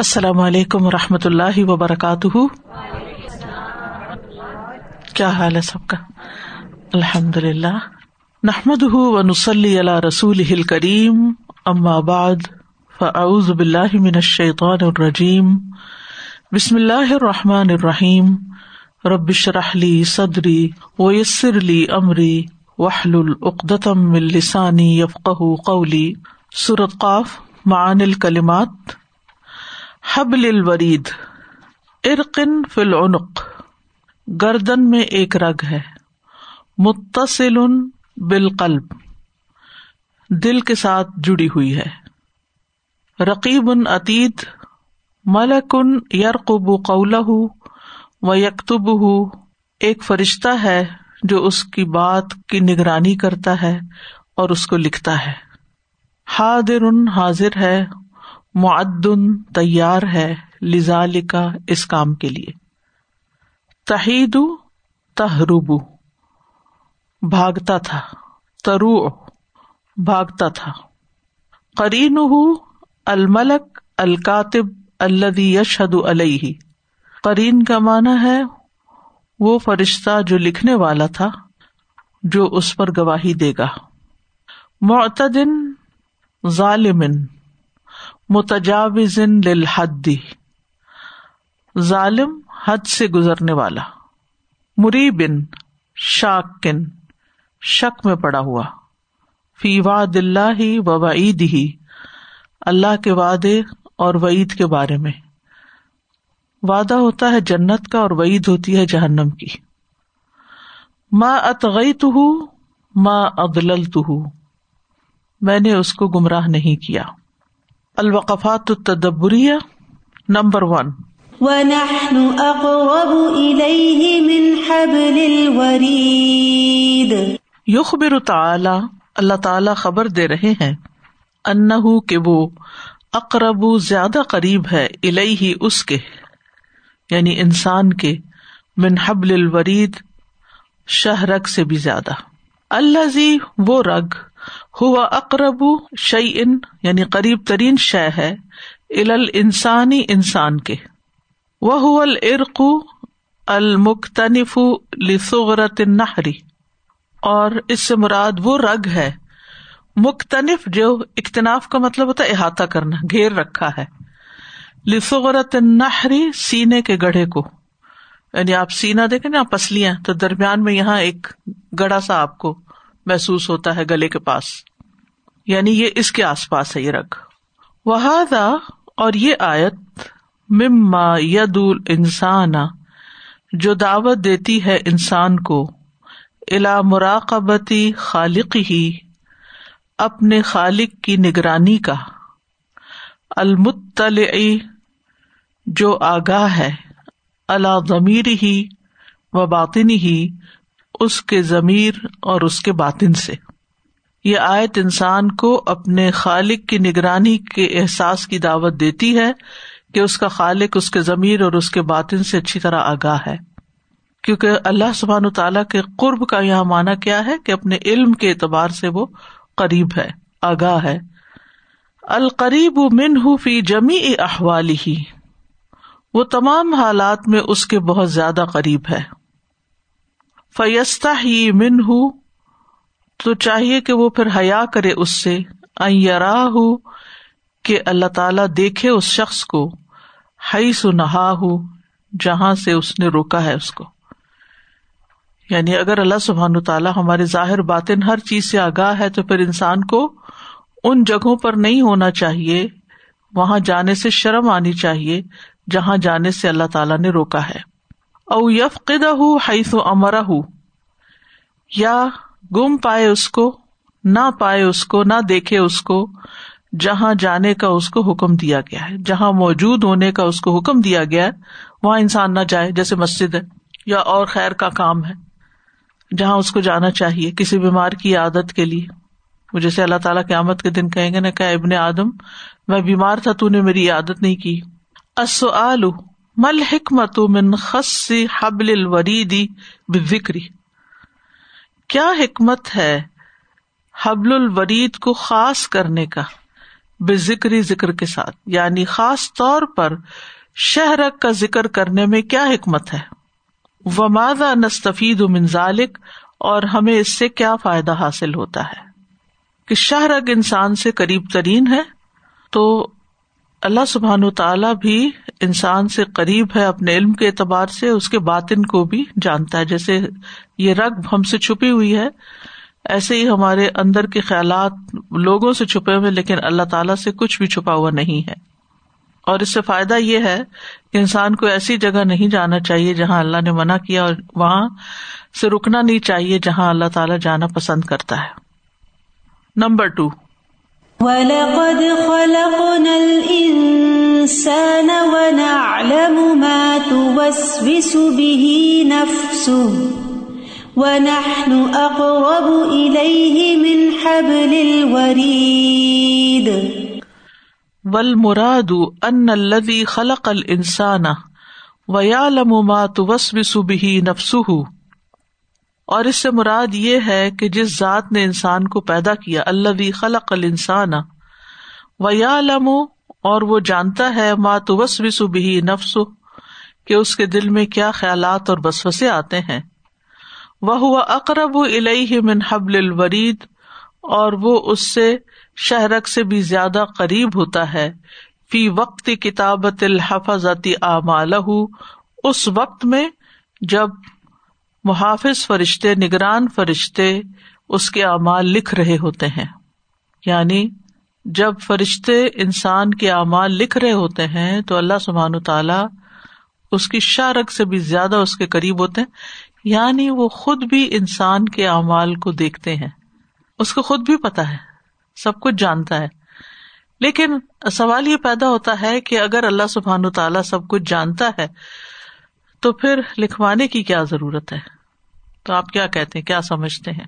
السلام علیکم و رحمۃ اللہ وبرکاتہ۔ کیا حال ہے سب کا؟ الحمد للہ نحمد و نسلی اللہ رسول کریم بعد، فاعوذ باللہ من الشیطان الرجیم۔ بسم اللہ الرحمٰن الرحیم۔ ربش رحلی صدری ویسر علی عمری وحل العقدم السانی یفق قولی۔ سرت قاف معن الکلمات۔ حبل الورید ارقن فلعنق گردن میں ایک رگ ہے متصل بالقلب، دل کے ساتھ جڑی ہوئی ہے۔ رقیب ان عتید، ملکن یرقب قول و یکتب ہُو ایک فرشتہ ہے جو اس کی بات کی نگرانی کرتا ہے اور اس کو لکھتا ہے۔ حاضر حاضر ہے معدن تیار ہے لزال کا اس کام کے لیے۔ تحید تہروبو بھاگتا تھا ترو بھاگتا تھا۔ قرین الملک الکاتب الدی یشد علیہ۔ قرین کا مانا ہے وہ فرشتہ جو لکھنے والا تھا، جو اس پر گواہی دے گا۔ معتدن، ظالمن۔ متجاوزن للحدی ظالم حد سے گزرنے والا. مریبن، شاکن، شک میں پڑا ہوا. فی واد اللہ و وعید ہی اللہ کے وعدے اور وعید کے بارے میں. وعدہ ہوتا ہے جنت کا اور وعید ہوتی ہے جہنم کی. ماں اتغئی تو ہوں ماں ادل تو میں نے اس کو گمراہ نہیں کیا. الوقفات التدبریہ نمبر ون. وَنَحْنُ أَقْرَبُ إِلَيْهِ مِنْ حَبْلِ الْوَرِيدِ. یخبر تعالی اللہ تعالی خبر دے رہے ہیں انہو کہ وہ اقرب زیادہ قریب ہے الیہ اس کے یعنی انسان کے من حبل الورید شہ رگ سے بھی زیادہ. اللہ زی وہ رگ ہوا اقرب شعی ان یعنی قریب ترین شے ہے ال انسانی انسان کے۔ وہ الرق المختنف لسغرت نہری اور اس سے مراد وہ رگ ہے مختنف جو اختناف کا مطلب ہوتا ہے احاطہ کرنا، گھیر رکھا ہے۔ لسغرت نہری سینے کے گڑھے کو۔ یعنی آپ سینا دیکھیں نا، پسلیاں، تو درمیان میں یہاں ایک گڑا سا آپ کو محسوس ہوتا ہے گلے کے پاس۔ یعنی یہ اس کے آس پاس ہے یہ رگ وہادا اور یہ آیت، مما ید انسان جو دعوت دیتی ہے انسان کو الا مراقبتی خالق ہی اپنے خالق کی نگرانی کا۔ المطلع، جو آگاہ ہے اللہ ضمیر ہی و باطنی ہی اس کے ضمیر اور اس کے باطن سے۔ یہ آیت انسان کو اپنے خالق کی نگرانی کے احساس کی دعوت دیتی ہے کہ اس کا خالق اس کے ضمیر اور اس کے باطن سے اچھی طرح آگاہ ہے۔ کیونکہ اللہ سبحان و تعالیٰ کے قرب کا یہاں مانا کیا ہے کہ اپنے علم کے اعتبار سے وہ قریب ہے، آگاہ ہے۔ القریب من فی جمی احوالی ہی وہ تمام حالات میں اس کے بہت زیادہ قریب ہے۔ فیستا ہی من ہوں تو چاہیے کہ وہ پھر حیا کرے اس سے۔ ہو کہ اللہ تعالی دیکھے اس شخص کو۔ ہئی سو نہا ہو جہاں سے اس نے روکا ہے اس کو۔ یعنی اگر اللہ سبحان تعالیٰ ہمارے ظاہر باطن ہر چیز سے آگاہ ہے، تو پھر انسان کو ان جگہوں پر نہیں ہونا چاہیے۔ وہاں جانے سے شرم آنی چاہیے، جہاں جانے سے اللہ تعالیٰ نے روکا ہے۔ او یف قدا ہُو سو امرا ہُو یا گم پائے اس کو، نہ پائے اس کو، نہ دیکھے اس کو، جہاں جانے کا اس کو حکم دیا گیا ہے، جہاں موجود ہونے کا اس کو حکم دیا گیا ہے، وہاں انسان نہ جائے، جیسے مسجد ہے، یا اور خیر کا کام ہے، جہاں اس کو جانا چاہیے، کسی بیمار کی عادت کے لیے۔ وہ جیسے اللہ تعالیٰ کے آمد کے دن کہیں گے نا کہ ابن آدم، میں بیمار تھا، تو نے میری عادت نہیں کی۔ مل حکمت من خص حبل الوریدی بکری کیا حکمت ہے حبل الورید کو خاص کرنے کا بے ذکری ذکر کے ساتھ؟ یعنی خاص طور پر شہرک کا ذکر کرنے میں کیا حکمت ہے؟ وہ مادہ نستفید منظالک اور ہمیں اس سے کیا فائدہ حاصل ہوتا ہے؟ کہ شہرگ انسان سے قریب ترین ہے تو اللہ سبحان و تعالیٰ بھی انسان سے قریب ہے اپنے علم کے اعتبار سے، اس کے باطن کو بھی جانتا ہے۔ جیسے یہ رگ ہم سے چھپی ہوئی ہے، ایسے ہی ہمارے اندر کے خیالات لوگوں سے چھپے ہوئے لیکن اللہ تعالیٰ سے کچھ بھی چھپا ہوا نہیں ہے۔ اور اس سے فائدہ یہ ہے کہ انسان کو ایسی جگہ نہیں جانا چاہیے جہاں اللہ نے منع کیا، اور وہاں سے رکنا نہیں چاہیے جہاں اللہ تعالیٰ جانا پسند کرتا ہے۔ نمبر ٹو وَلَقَدْ خَلَقْنَا الْإِنسَانَ وَنَعْلَمُ مَا تُوَسْوِسُ بِهِ نَفْسُهُ وَنَحْنُ أَقْرَبُ إِلَيْهِ مِنْ حَبْلِ الْوَرِيدِ. وَالْمُرَادُ أَنَّ الَّذِي خَلَقَ الْإِنسَانَ وَيَعْلَمُ مَا تُوَسْوِسُ بِهِ نَفْسُهُ اور اس سے مراد یہ ہے کہ جس ذات نے انسان کو پیدا کیا اللہ بھی خلق السان و یا اور وہ جانتا ہے مات وس وسو بھی نفس کہ اس کے دل میں کیا خیالات اور بسوسے آتے ہیں۔ وہ ہوا اقرب من حبل الورید، اور وہ اس سے شہرک سے بھی زیادہ قریب ہوتا ہے۔ فی وقت کتابت الحفظتی اعمال اس وقت میں جب محافظ فرشتے، نگران فرشتے اس کے اعمال لکھ رہے ہوتے ہیں۔ یعنی جب فرشتے انسان کے اعمال لکھ رہے ہوتے ہیں تو اللہ سبحان تعالی اس کی شارک سے بھی زیادہ اس کے قریب ہوتے ہیں۔ یعنی وہ خود بھی انسان کے اعمال کو دیکھتے ہیں۔ اس کو خود بھی پتا ہے، سب کچھ جانتا ہے۔ لیکن سوال یہ پیدا ہوتا ہے کہ اگر اللہ سبحان تعالیٰ سب کچھ جانتا ہے تو پھر لکھوانے کی کیا ضرورت ہے؟ تو آپ کیا کہتے ہیں؟ کیا سمجھتے ہیں؟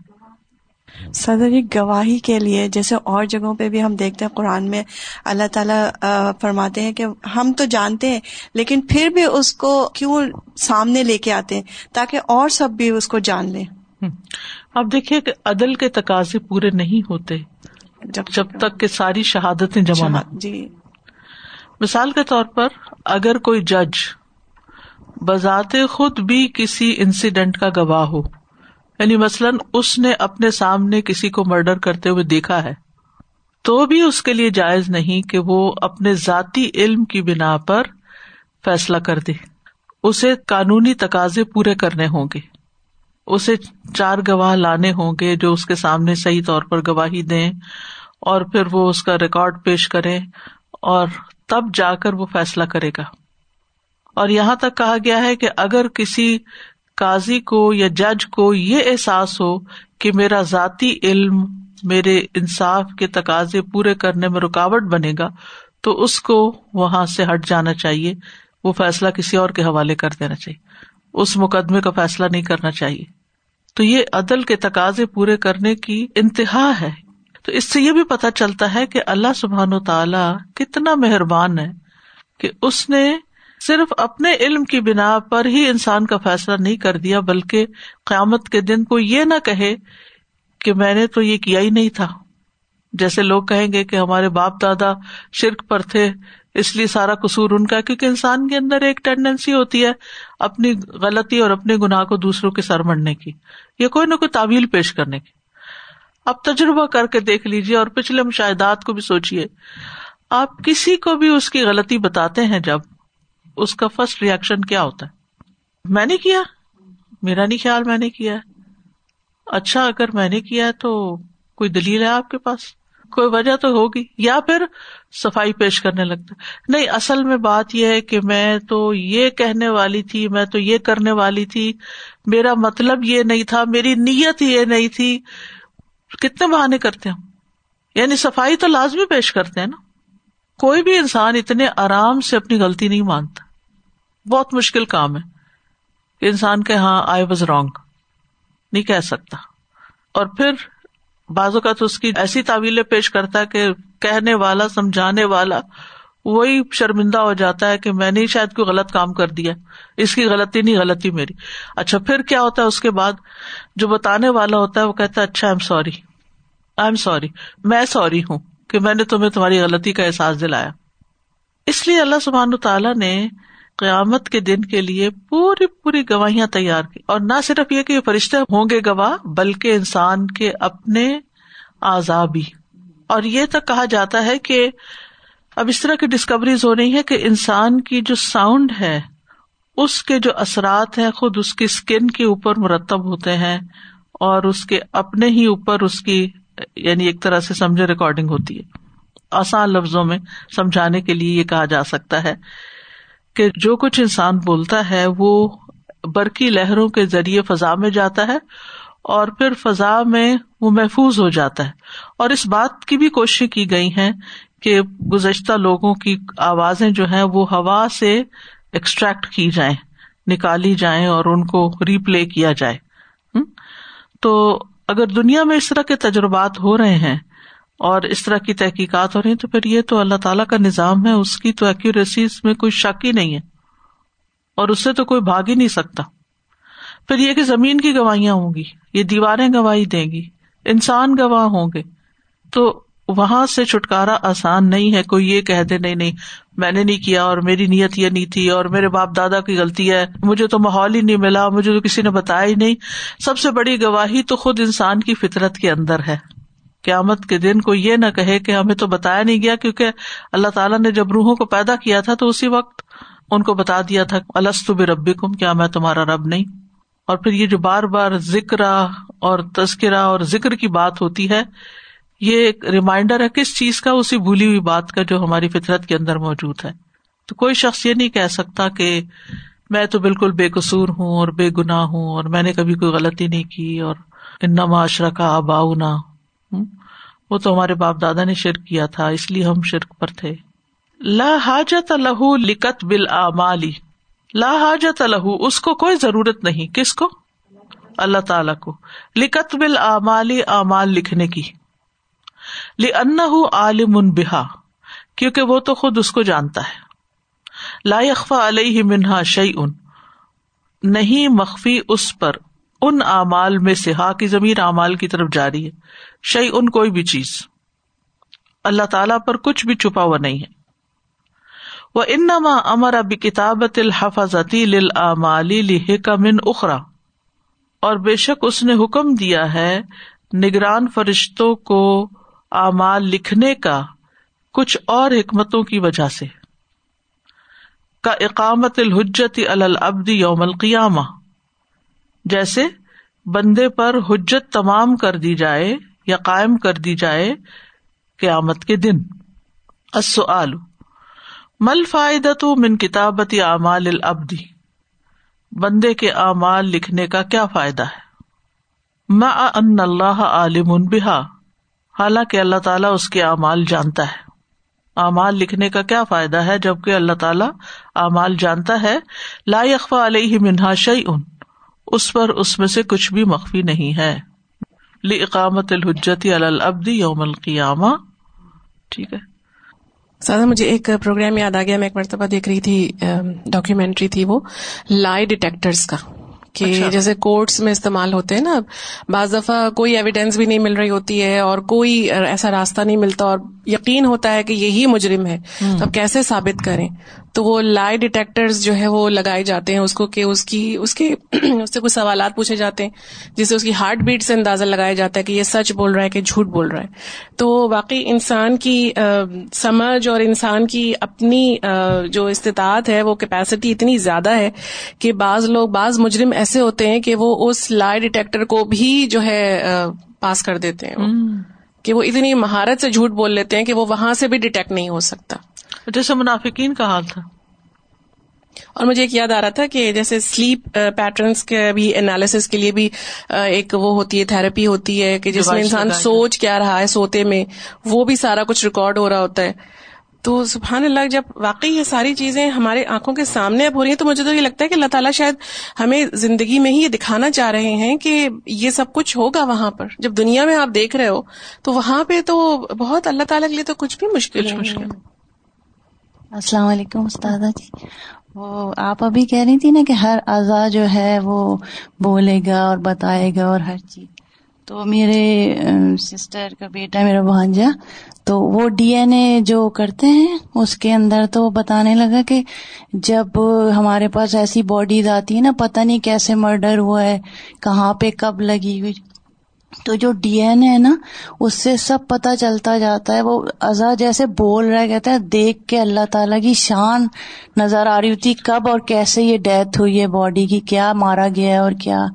صدر گواہی کے لیے جیسے اور جگہوں پہ بھی ہم دیکھتے ہیں قرآن میں اللہ تعالیٰ فرماتے ہیں کہ ہم تو جانتے ہیں لیکن پھر بھی اس کو کیوں سامنے لے کے آتے ہیں؟ تاکہ اور سب بھی اس کو جان لیں۔ اب دیکھیے کہ عدل کے تقاضے پورے نہیں ہوتے جب جب تک کہ ساری شہادتیں جمع جی۔ مثال کے طور پر اگر کوئی جج بذات خود بھی کسی انسیڈینٹ کا گواہ ہو۔ یعنی مثلاً اس نے اپنے سامنے کسی کو مرڈر کرتے ہوئے دیکھا ہے، تو بھی اس کے لیے جائز نہیں کہ وہ اپنے ذاتی علم کی بنا پر فیصلہ کر دے۔ اسے قانونی تقاضے پورے کرنے ہوں گے۔ اسے چار گواہ لانے ہوں گے جو اس کے سامنے صحیح طور پر گواہی دیں اور پھر وہ اس کا ریکارڈ پیش کرے اور تب جا کر وہ فیصلہ کرے گا۔ اور یہاں تک کہا گیا ہے کہ اگر کسی قاضی کو یا جج کو یہ احساس ہو کہ میرا ذاتی علم میرے انصاف کے تقاضے پورے کرنے میں رکاوٹ بنے گا، تو اس کو وہاں سے ہٹ جانا چاہیے۔ وہ فیصلہ کسی اور کے حوالے کر دینا چاہیے۔ اس مقدمے کا فیصلہ نہیں کرنا چاہیے۔ تو یہ عدل کے تقاضے پورے کرنے کی انتہا ہے۔ تو اس سے یہ بھی پتا چلتا ہے کہ اللہ سبحان و تعالی کتنا مہربان ہے کہ اس نے صرف اپنے علم کی بنا پر ہی انسان کا فیصلہ نہیں کر دیا، بلکہ قیامت کے دن کو یہ نہ کہے کہ میں نے تو یہ کیا ہی نہیں تھا۔ جیسے لوگ کہیں گے کہ ہمارے باپ دادا شرک پر تھے، اس لیے سارا قصور ان کا کیونکہ انسان کے اندر ایک ٹینڈینسی ہوتی ہے اپنی غلطی اور اپنے گناہ کو دوسروں کے سر مڑنے کی، یا کوئی نہ کوئی تعویل پیش کرنے کی۔ اب تجربہ کر کے دیکھ لیجیے اور پچھلے مشاہدات کو بھی سوچیے آپ کسی کو بھی اس کی غلطی بتاتے ہیں جب اس کا فرسٹ ریئیکشن کیا ہوتا ہے؟ میں نے کیا۔ میرا نہیں خیال، میں نے کیا۔ اچھا اگر میں نے کیا تو کوئی دلیل ہے آپ کے پاس؟ کوئی وجہ تو ہوگی۔ یا پھر صفائی پیش کرنے لگتا۔ نہیں، اصل میں بات یہ ہے کہ میں تو یہ کہنے والی تھی، میں تو یہ کرنے والی تھی۔ میرا مطلب یہ نہیں تھا، میری نیت یہ نہیں تھی۔ کتنے بہانے کرتے ہیں یعنی صفائی تو لازمی پیش کرتے ہیں نا۔ کوئی بھی انسان اتنے آرام سے اپنی غلطی نہیں مانتا۔ بہت مشکل کام ہے انسان کے ہاں آئی واز رانگ نہیں کہہ سکتا۔ اور پھر بازو کا تو اس کی ایسی تعویلیں پیش کرتا ہے کہ کہنے والا، سمجھانے والا وہی شرمندہ ہو جاتا ہے کہ میں نے شاید کوئی غلط کام کر دیا، اس کی غلطی نہیں، غلطی میری۔ اچھا پھر کیا ہوتا ہے؟ اس کے بعد جو بتانے والا ہوتا ہے، وہ کہتا ہے اچھا I am sorry I am sorry میں سوری ہوں کہ میں نے تمہیں تمہاری غلطی کا احساس دلایا۔ اس لیے اللہ سبحان تعالیٰ نے قیامت کے دن کے لیے پوری پوری گواہیاں تیار کی۔ اور نہ صرف یہ کہ فرشتے ہوں گے گواہ، بلکہ انسان کے اپنے آزابی اور یہ تک کہا جاتا ہے کہ اب اس طرح کی ڈسکوریز ہو رہی ہے کہ انسان کی جو ساؤنڈ ہے، اس کے جو اثرات ہیں، خود اس کی اسکن کے اوپر مرتب ہوتے ہیں اور اس کے اپنے ہی اوپر اس کی یعنی ایک طرح سے سمجھے ریکارڈنگ ہوتی ہے۔ آسان لفظوں میں سمجھانے کے لیے یہ کہا جا سکتا ہے۔ کہ جو کچھ انسان بولتا ہے وہ برقی لہروں کے ذریعے فضا میں جاتا ہے اور پھر فضا میں وہ محفوظ ہو جاتا ہے۔ اور اس بات کی بھی کوشش کی گئی ہے کہ گزشتہ لوگوں کی آوازیں جو ہیں وہ ہوا سے ایکسٹریکٹ کی جائیں، نکالی جائیں اور ان کو ری پلے کیا جائے۔ تو اگر دنیا میں اس طرح کے تجربات ہو رہے ہیں اور اس طرح کی تحقیقات ہو رہی ہیں، تو پھر یہ تو اللہ تعالیٰ کا نظام ہے، اس کی تو ایکوریسی اس میں کوئی شک ہی نہیں ہے، اور اس سے تو کوئی بھاگ ہی نہیں سکتا۔ پھر یہ کہ زمین کی گواہیاں ہوں گی، یہ دیواریں گواہی دیں گی، انسان گواہ ہوں گے، تو وہاں سے چھٹکارا آسان نہیں ہے، کوئی یہ کہہ دے، نہیں نہیں، میں نے نہیں کیا، اور میری نیت یہ نہیں تھی، اور میرے باپ دادا کی غلطی ہے، مجھے تو ماحول ہی نہیں ملا، مجھے تو کسی نے بتایا ہی نہیں۔ سب سے بڑی گواہی تو خود انسان کی فطرت کے اندر ہے۔ قیامت کے دن کو یہ نہ کہے کہ ہمیں تو بتایا نہیں گیا کیونکہ اللہ تعالیٰ نے جب روحوں کو پیدا کیا تھا تو اسی وقت ان کو بتا دیا تھا السط ربی کم کیا میں تمہارا رب نہیں؟ اور پھر یہ جو بار بار ذکر اور تذکرہ اور ذکر کی بات ہوتی ہے، یہ ایک ریمائنڈر ہے کس چیز کا؟ اسی بھولی ہوئی بات کا جو ہماری فطرت کے اندر موجود ہے۔ تو کوئی شخص یہ نہیں کہہ سکتا کہ میں تو بالکل بے قصور ہوں اور بے گناہ ہوں اور میں نے کبھی کوئی غلطی نہیں کی اور ان معاشرہ کا آباؤ نہ وہ تو ہمارے باپ دادا نے شرک کیا تھا، اس لیے ہم شرک پر تھے۔ لا حاجت لہو لکت بل آمالی لا حاجت لہو، اس کو کوئی ضرورت نہیں۔ کس کو؟ اللہ تعالی کو۔ لکت بل آمالی امال لکھنے کی۔ عالم ان بحا کیونکہ وہ تو خود اس کو جانتا ہے۔ لا يخفى علیہ منہا شعی ان نہیں مخفی اس پر۔ ان اعمال میں سے ہا کی زمین اعمال کی طرف جاری ہے۔ شعی ان کوئی بھی چیز۔ اللہ تعالی پر کچھ بھی چھپا ہوا نہیں ہے۔ وہ انما امر اب کتابت الحفاظتی لمالی من اخرا اور بے شک اس نے حکم دیا ہے نگران فرشتوں کو اعمال لکھنے کا کچھ اور حکمتوں کی وجہ سے۔ کا اقامت الحجت العبد یوم القیامہ۔ جیسے بندے پر حجت تمام کر دی جائے یا قائم کر دی جائے قیامت کے دن۔ السؤال مل فائدہ من کتابت اعمال العبدی بندے کے اعمال لکھنے کا کیا فائدہ ہے؟ ما ان اللہ عالم بحا حالانکہ اللہ تعالیٰ اس کے اعمال جانتا ہے۔ اعمال لکھنے کا کیا فائدہ ہے جبکہ اللہ تعالیٰ اعمال جانتا ہے؟ لا اخوا علیہ منہا شعی ان اس پر اس میں سے کچھ بھی مخفی نہیں ہے۔ اقامت الحجتی البدی یوم القیامہ ٹھیک ہے۔ سادہ مجھے ایک پروگرام یاد آ گیا۔ میں ایک مرتبہ دیکھ رہی تھی ڈاکیومینٹری تھی وہ لائی ڈیٹیکٹرس کا کہ اچھا۔ جیسے کورٹس میں استعمال ہوتے ہیں نا۔ بعض دفعہ کوئی ایویڈینس بھی نہیں مل رہی ہوتی ہے اور کوئی ایسا راستہ نہیں ملتا اور یقین ہوتا ہے کہ یہی مجرم ہے۔ تو اب کیسے ثابت کریں؟ تو وہ لائی ڈیٹیکٹر جو ہے وہ لگائے جاتے ہیں اس کو کہ اس کی اس کے اس سے کچھ سوالات پوچھے جاتے ہیں، جسے اس کی ہارٹ بیٹ سے اندازہ لگایا جاتا ہے کہ یہ سچ بول رہا ہے کہ جھوٹ بول رہا ہے۔ تو واقعی انسان کی سمجھ اور انسان کی اپنی جو استطاعت ہے، وہ کیپیسٹی اتنی زیادہ ہے کہ بعض لوگ، بعض مجرم ایسے ہوتے ہیں کہ وہ اس لائی ڈیٹیکٹر کو بھی جو ہے پاس کر دیتے ہیں۔ کہ وہ اتنی مہارت سے جھوٹ بول لیتے ہیں کہ وہ وہاں سے بھی ڈیٹیکٹ نہیں ہو سکتا۔ جیسے منافقین کا حال تھا؟ اور مجھے ایک یاد آ رہا تھا کہ جیسے سلیپ پیٹرنس کے بھی انالیس کے لیے بھی ایک وہ ہوتی ہے تھراپی ہوتی ہے کہ جس میں انسان سوچ کیا رہا ہے سوتے میں وہ بھی سارا کچھ ریکارڈ ہو رہا ہوتا ہے۔ تو سبحان اللہ جب واقعی یہ ساری چیزیں ہمارے آنکھوں کے سامنے اب ہو رہی ہیں تو مجھے تو یہ لگتا ہے کہ اللہ تعالیٰ شاید ہمیں زندگی میں ہی یہ دکھانا چاہ رہے ہیں کہ یہ سب کچھ ہوگا وہاں پر۔ جب دنیا میں آپ دیکھ رہے ہو تو وہاں پہ تو بہت اللہ تعالیٰ کے لیے تو کچھ بھی مشکل مشکل۔ السلام علیکم استاد جی۔ وہ آپ ابھی کہہ رہی تھی نا کہ ہر اعضا جو ہے وہ بولے گا اور بتائے گا اور ہر چیز۔ تو میرے سسٹر کا بیٹا میرا بھانجا، تو وہ ڈی این اے جو کرتے ہیں، اس کے اندر تو بتانے لگا کہ جب ہمارے پاس ایسی باڈیز آتی ہے نا، پتہ نہیں کیسے مرڈر ہوا ہے، کہاں پہ کب لگی ہوئی۔ تو جو ڈی این ہے نا اس سے سب پتا چلتا جاتا ہے۔ وہ ازا جیسے بول رہا کہتا ہے دیکھ کے اللہ تعالیٰ کی شان نظر آ رہی ہوتی کب اور کیسے یہ ڈیتھ ہوئی ہے باڈی کی کیا مارا گیا ہے اور کیا۔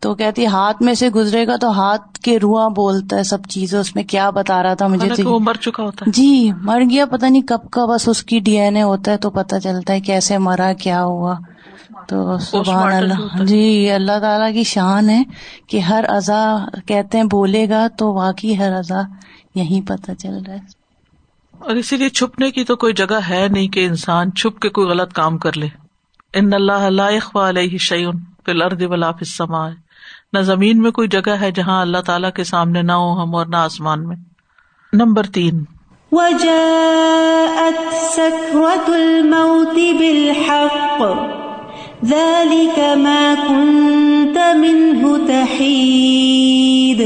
تو کہتی ہاتھ میں سے گزرے گا تو ہاتھ کے رواں بولتا ہے سب چیزیں اس میں کیا بتا رہا تھا مجھے وہ مر چکا ہوتا ہے۔ جی مر گیا پتا نہیں کب کا بس اس کی ڈی این اے ہوتا ہے تو پتا چلتا ہے کیسے مرا کیا ہوا۔ تو سبحان اللہ۔ جی اللہ تعالیٰ کی شان ہے کہ ہر ازا کہتے ہیں بولے گا تو واقعی ہر ازا یہی پتہ چل رہا ہے۔ اور اسی لیے چھپنے کی تو کوئی جگہ ہے نہیں کہ انسان چھپ کے کوئی غلط کام کر لے۔ ان اللہ علیہ شعین فی الارض ولا فی السماء۔ نہ زمین میں کوئی جگہ ہے جہاں اللہ تعالیٰ کے سامنے نہ ہو ہم اور نہ آسمان میں۔ نمبر تین۔ وجاءت سكرة الموت بالحق۔ ذلك ما كنت منه تحيد۔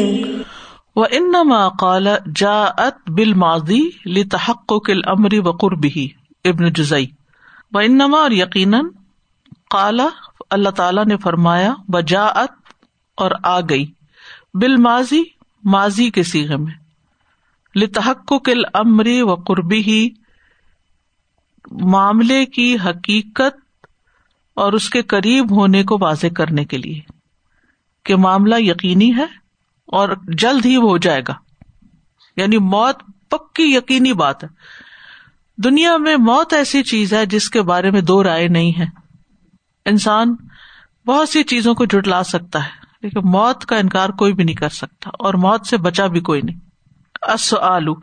وانما قال جاءت بالماضي لتحقق الامر وقربه، ابن جزئی و انما اور یقیناً قال، اللہ تعالی نے فرمایا، وجاءت اور آ گئی۔ بالماضی ماضی کے سیغے میں۔ لتحقق الامر وقربه، معاملے کی حقیقت اور اس کے قریب ہونے کو واضح کرنے کے لیے کہ معاملہ یقینی ہے اور جلد ہی ہو جائے گا۔ یعنی موت پکی یقینی بات ہے۔ دنیا میں موت ایسی چیز ہے جس کے بارے میں دو رائے نہیں ہے۔ انسان بہت سی چیزوں کو جٹلا سکتا ہے، لیکن موت کا انکار کوئی بھی نہیں کر سکتا اور موت سے بچا بھی کوئی نہیں۔ اص آلو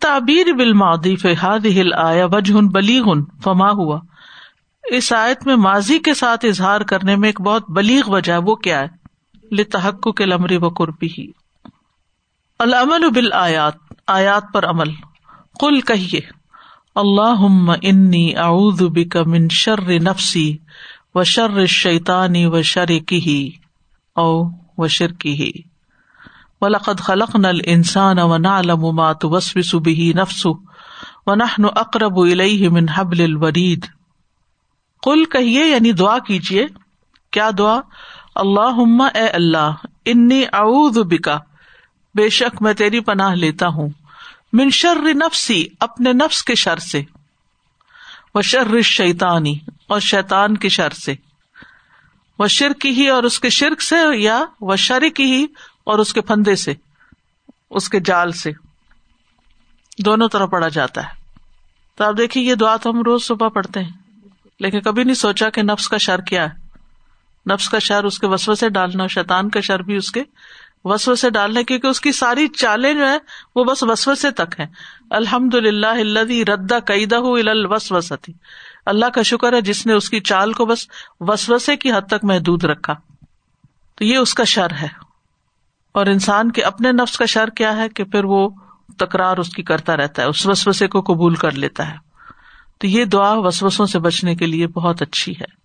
تعبیر بل مادی فہاد ہل وجہ فما ہوا؟ اس آیت میں ماضی کے ساتھ اظہار کرنے میں ایک بہت بلیغ وجہ وہ کیا ہے؟ لتحق کے لمری و قربی ہی العمل بال آیات آیات پر عمل۔ کل کہیے اللہ انی اعوذ بک من شر نفسی و شر شیطانی و شر کی او و شر کی ولقد خلقنا الانسان ونعلم ما توسوس به نفسه ونحن اقرب الیہ من حبل الورید۔ کل کہیے یعنی دعا کیجیے۔ کیا دعا؟ اللہ اے اللہ، انی اعوذ بکا۔ بے شک میں تیری پناہ لیتا ہوں۔ من شر نفسی، اپنے نفس کے شر سے۔ وہ شر شیتانی اور شیتان کی شر سے۔ وہ شرک ہی اور اس کے شرک سے، یا وہ شرک ہی اور اس کے پندے سے۔ اس کے جال سے۔ دونوں طرح پڑا جاتا ہے۔ تو آپ دیکھیے، یہ دعا تو ہم روز صبح پڑھتے ہیں۔ لیکن کبھی نہیں سوچا کہ نفس کا شر کیا ہے۔ نفس کا شر اس کے وسو سے ڈالنا شیتان کا شر بھی اس کے وسو سے ڈالنا، کیونکہ اس کی ساری چالیں جو ہے وہ بس وسو سے تک ہے الحمد للہ اللہ ردا قیدا وسوستی اللہ کا شکر ہے جس نے اس کی چال کو بس وسوسے کی حد تک محدود رکھا۔ تو یہ اس کا شر ہے۔ اور انسان کے اپنے نفس کا شر کیا ہے کہ پھر وہ تکرار اس کی کرتا رہتا ہے، اس وسوسے کو قبول کر لیتا ہے۔ تو یہ دعا وسوسوں سے بچنے کے لیے بہت اچھی ہے۔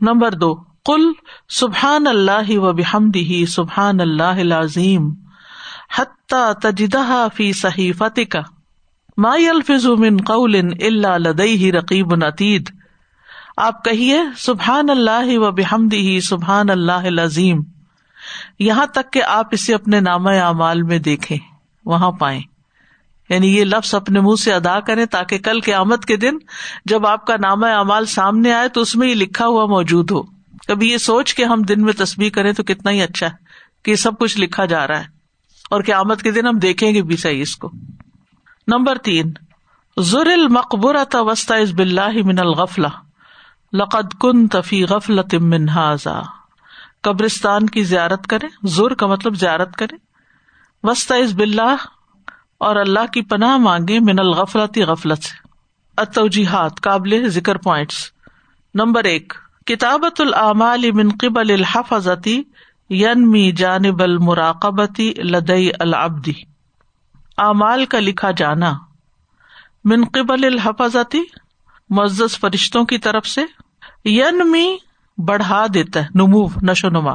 نمبر دو کل سبحان اللہ و بحمدی سبحان اللہ عظیم حتی تجدہ فی صحیفت کا ما الفظ من قول الا لدیہ رقیب عتید۔ آپ کہیے، سبحان اللہ و بحمدی سبحان اللہ عظیم یہاں تک کہ آپ اسے اپنے نام اعمال میں دیکھیں، وہاں پائیں۔ یعنی یہ لفظ اپنے منہ سے ادا کرے تاکہ کل کے آمد کے دن جب آپ کا نام اعمال سامنے آئے تو اس میں یہ لکھا ہوا موجود ہو۔ کبھی یہ سوچ کے ہم دن میں تصویر کریں تو کتنا ہی اچھا ہے کہ یہ سب کچھ لکھا جا رہا ہے اور کیا آمد کے دن ہم دیکھیں گے بھی صحیح اس کو۔ نمبر تین زر المقبر وسط بلّہ من الغفلا لقد کن تفی غفل منہذا قبرستان کی زیارت کرے زر کا مطلب زیارت کرے وسطیز بلّہ اور اللہ کی پناہ مانگے من الغفلتی غفلت سے۔ اتوجیحات قابل ذکر پوائنٹس۔ نمبر ایک کتابت العمال من قبل الحفظتی ینمی جانب المراقبتی لدئی العبدی اعمال کا لکھا جانا۔ من قبل الحفظتی معزز فرشتوں کی طرف سے ینمی بڑھا دیتا ہے نمو نشو نما۔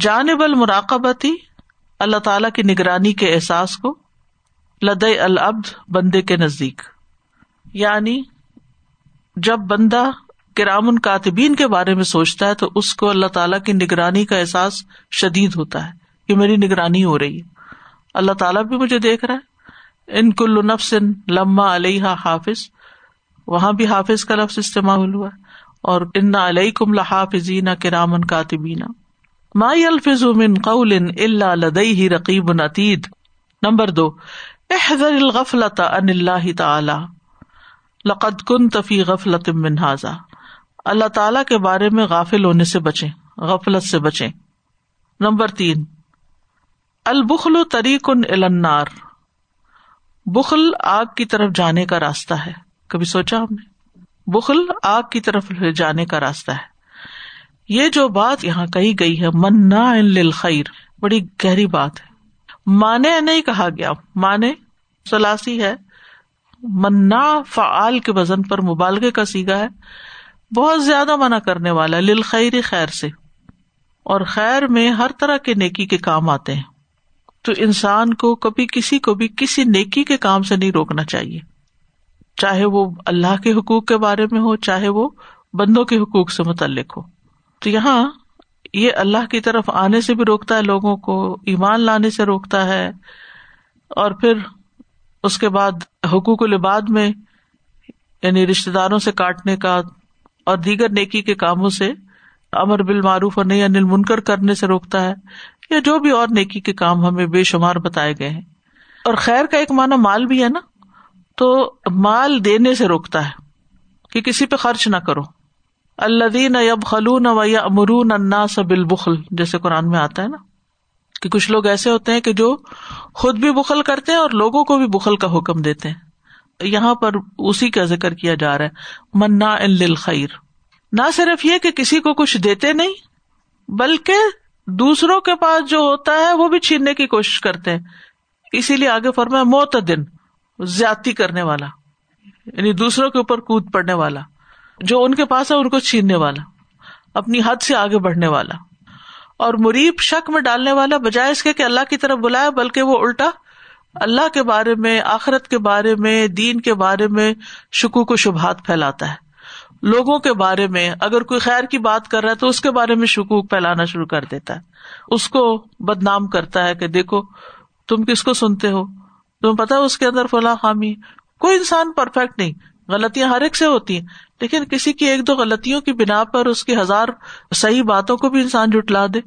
جانب المراقبتی اللہ تعالی کی نگرانی کے احساس کو لد العبد بندے کے نزدیک۔ یعنی جب بندہ کرام کاتبین کے بارے میں سوچتا ہے تو اس کو اللہ تعالیٰ کی نگرانی کا احساس شدید ہوتا ہے کہ میری نگرانی ہو رہی ہے۔ اللہ تعالیٰ بھی مجھے دیکھ رہا ہے۔ ان کل نفس لما علیہ حافظ۔ وہاں بھی حافظ کا لفظ استعمال ہوا۔ اور ان علیہ کم لحافظین کرامن کاتبینا مائی الفظ من قول اللہ لدئی رقیب نتید۔ نمبر دو احذر الغفلت ان اللہ تعالی. لقد کن تفی غفلت من اللہ تعالی کے بارے میں غافل ہونے سے بچے غفلت سے بچے نمبر تین، البخل طریق النار. بخل آگ کی طرف جانے کا راستہ ہے۔ کبھی سوچا ہم نے؟ بخل آگ کی طرف جانے کا راستہ ہے۔ یہ جو بات یہاں کہی گئی ہے منا خیر بڑی گہری بات ہے۔ مانے نہیں کہا گیا۔ مانے سلاسی ہے۔ منا فعال کے وزن پر مبالغے کا سیگا ہے۔ بہت زیادہ منع کرنے والا لل خیر خیر سے۔ اور خیر میں ہر طرح کے نیکی کے کام آتے ہیں۔ تو انسان کو کبھی کسی کو بھی کسی نیکی کے کام سے نہیں روکنا چاہیے۔ چاہے وہ اللہ کے حقوق کے بارے میں ہو، چاہے وہ بندوں کے حقوق سے متعلق ہو۔ تو یہاں یہ اللہ کی طرف آنے سے بھی روکتا ہے، لوگوں کو ایمان لانے سے روکتا ہے۔ اور پھر اس کے بعد حقوق العباد میں یعنی رشتے داروں سے کاٹنے کا اور دیگر نیکی کے کاموں سے امر بال معروف اور نئی انل منکر کرنے سے روکتا ہے، یا جو بھی اور نیکی کے کام ہمیں بے شمار بتائے گئے ہیں۔ اور خیر کا ایک معنی مال بھی ہے نا، تو مال دینے سے روکتا ہے کہ کسی پہ خرچ نہ کرو۔ اللہ دین اب خلون و یا امرون انا سبل بخل جیسے قرآن میں آتا ہے نا، کہ کچھ لوگ ایسے ہوتے ہیں کہ جو خود بھی بخل کرتے ہیں اور لوگوں کو بھی بخل کا حکم دیتے ہیں۔ یہاں پر اسی کا ذکر کیا جا رہا ہے منا خیر نہ صرف یہ کہ کسی کو کچھ دیتے نہیں، بلکہ دوسروں کے پاس جو ہوتا ہے وہ بھی چھیننے کی کوشش کرتے ہیں۔ اسی لیے آگے فرما موت دن، زیادتی کرنے والا یعنی دوسروں کے اوپر کود پڑنے والا۔ جو ان کے پاس ہے، ان کو چھیننے والا، اپنی حد سے آگے بڑھنے والا۔ اور مریب شک میں ڈالنے والا، بجائے اس کے کہ اللہ کی طرف بلایا بلکہ وہ الٹا اللہ کے بارے میں، آخرت کے بارے میں، دین کے بارے میں شکو کو شبہات پھیلاتا ہے۔ لوگوں کے بارے میں، اگر کوئی خیر کی بات کر رہا ہے، تو اس کے بارے میں شکوک پھیلانا شروع کر دیتا ہے۔ اس کو بدنام کرتا ہے کہ دیکھو، تم کس کو سنتے ہو؟ تمہیں پتا اس کے اندر فلاں خامی؟ کوئی انسان پرفیکٹ نہیں۔ غلطیاں ہر ایک سے ہوتی ہیں۔ لیکن کسی کی ایک دو غلطیوں کی بنا پر اس کی ہزار صحیح باتوں کو بھی انسان جٹلا دے۔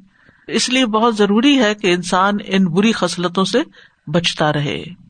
اس لیے بہت ضروری ہے کہ انسان ان بری خصلتوں سے بچتا رہے۔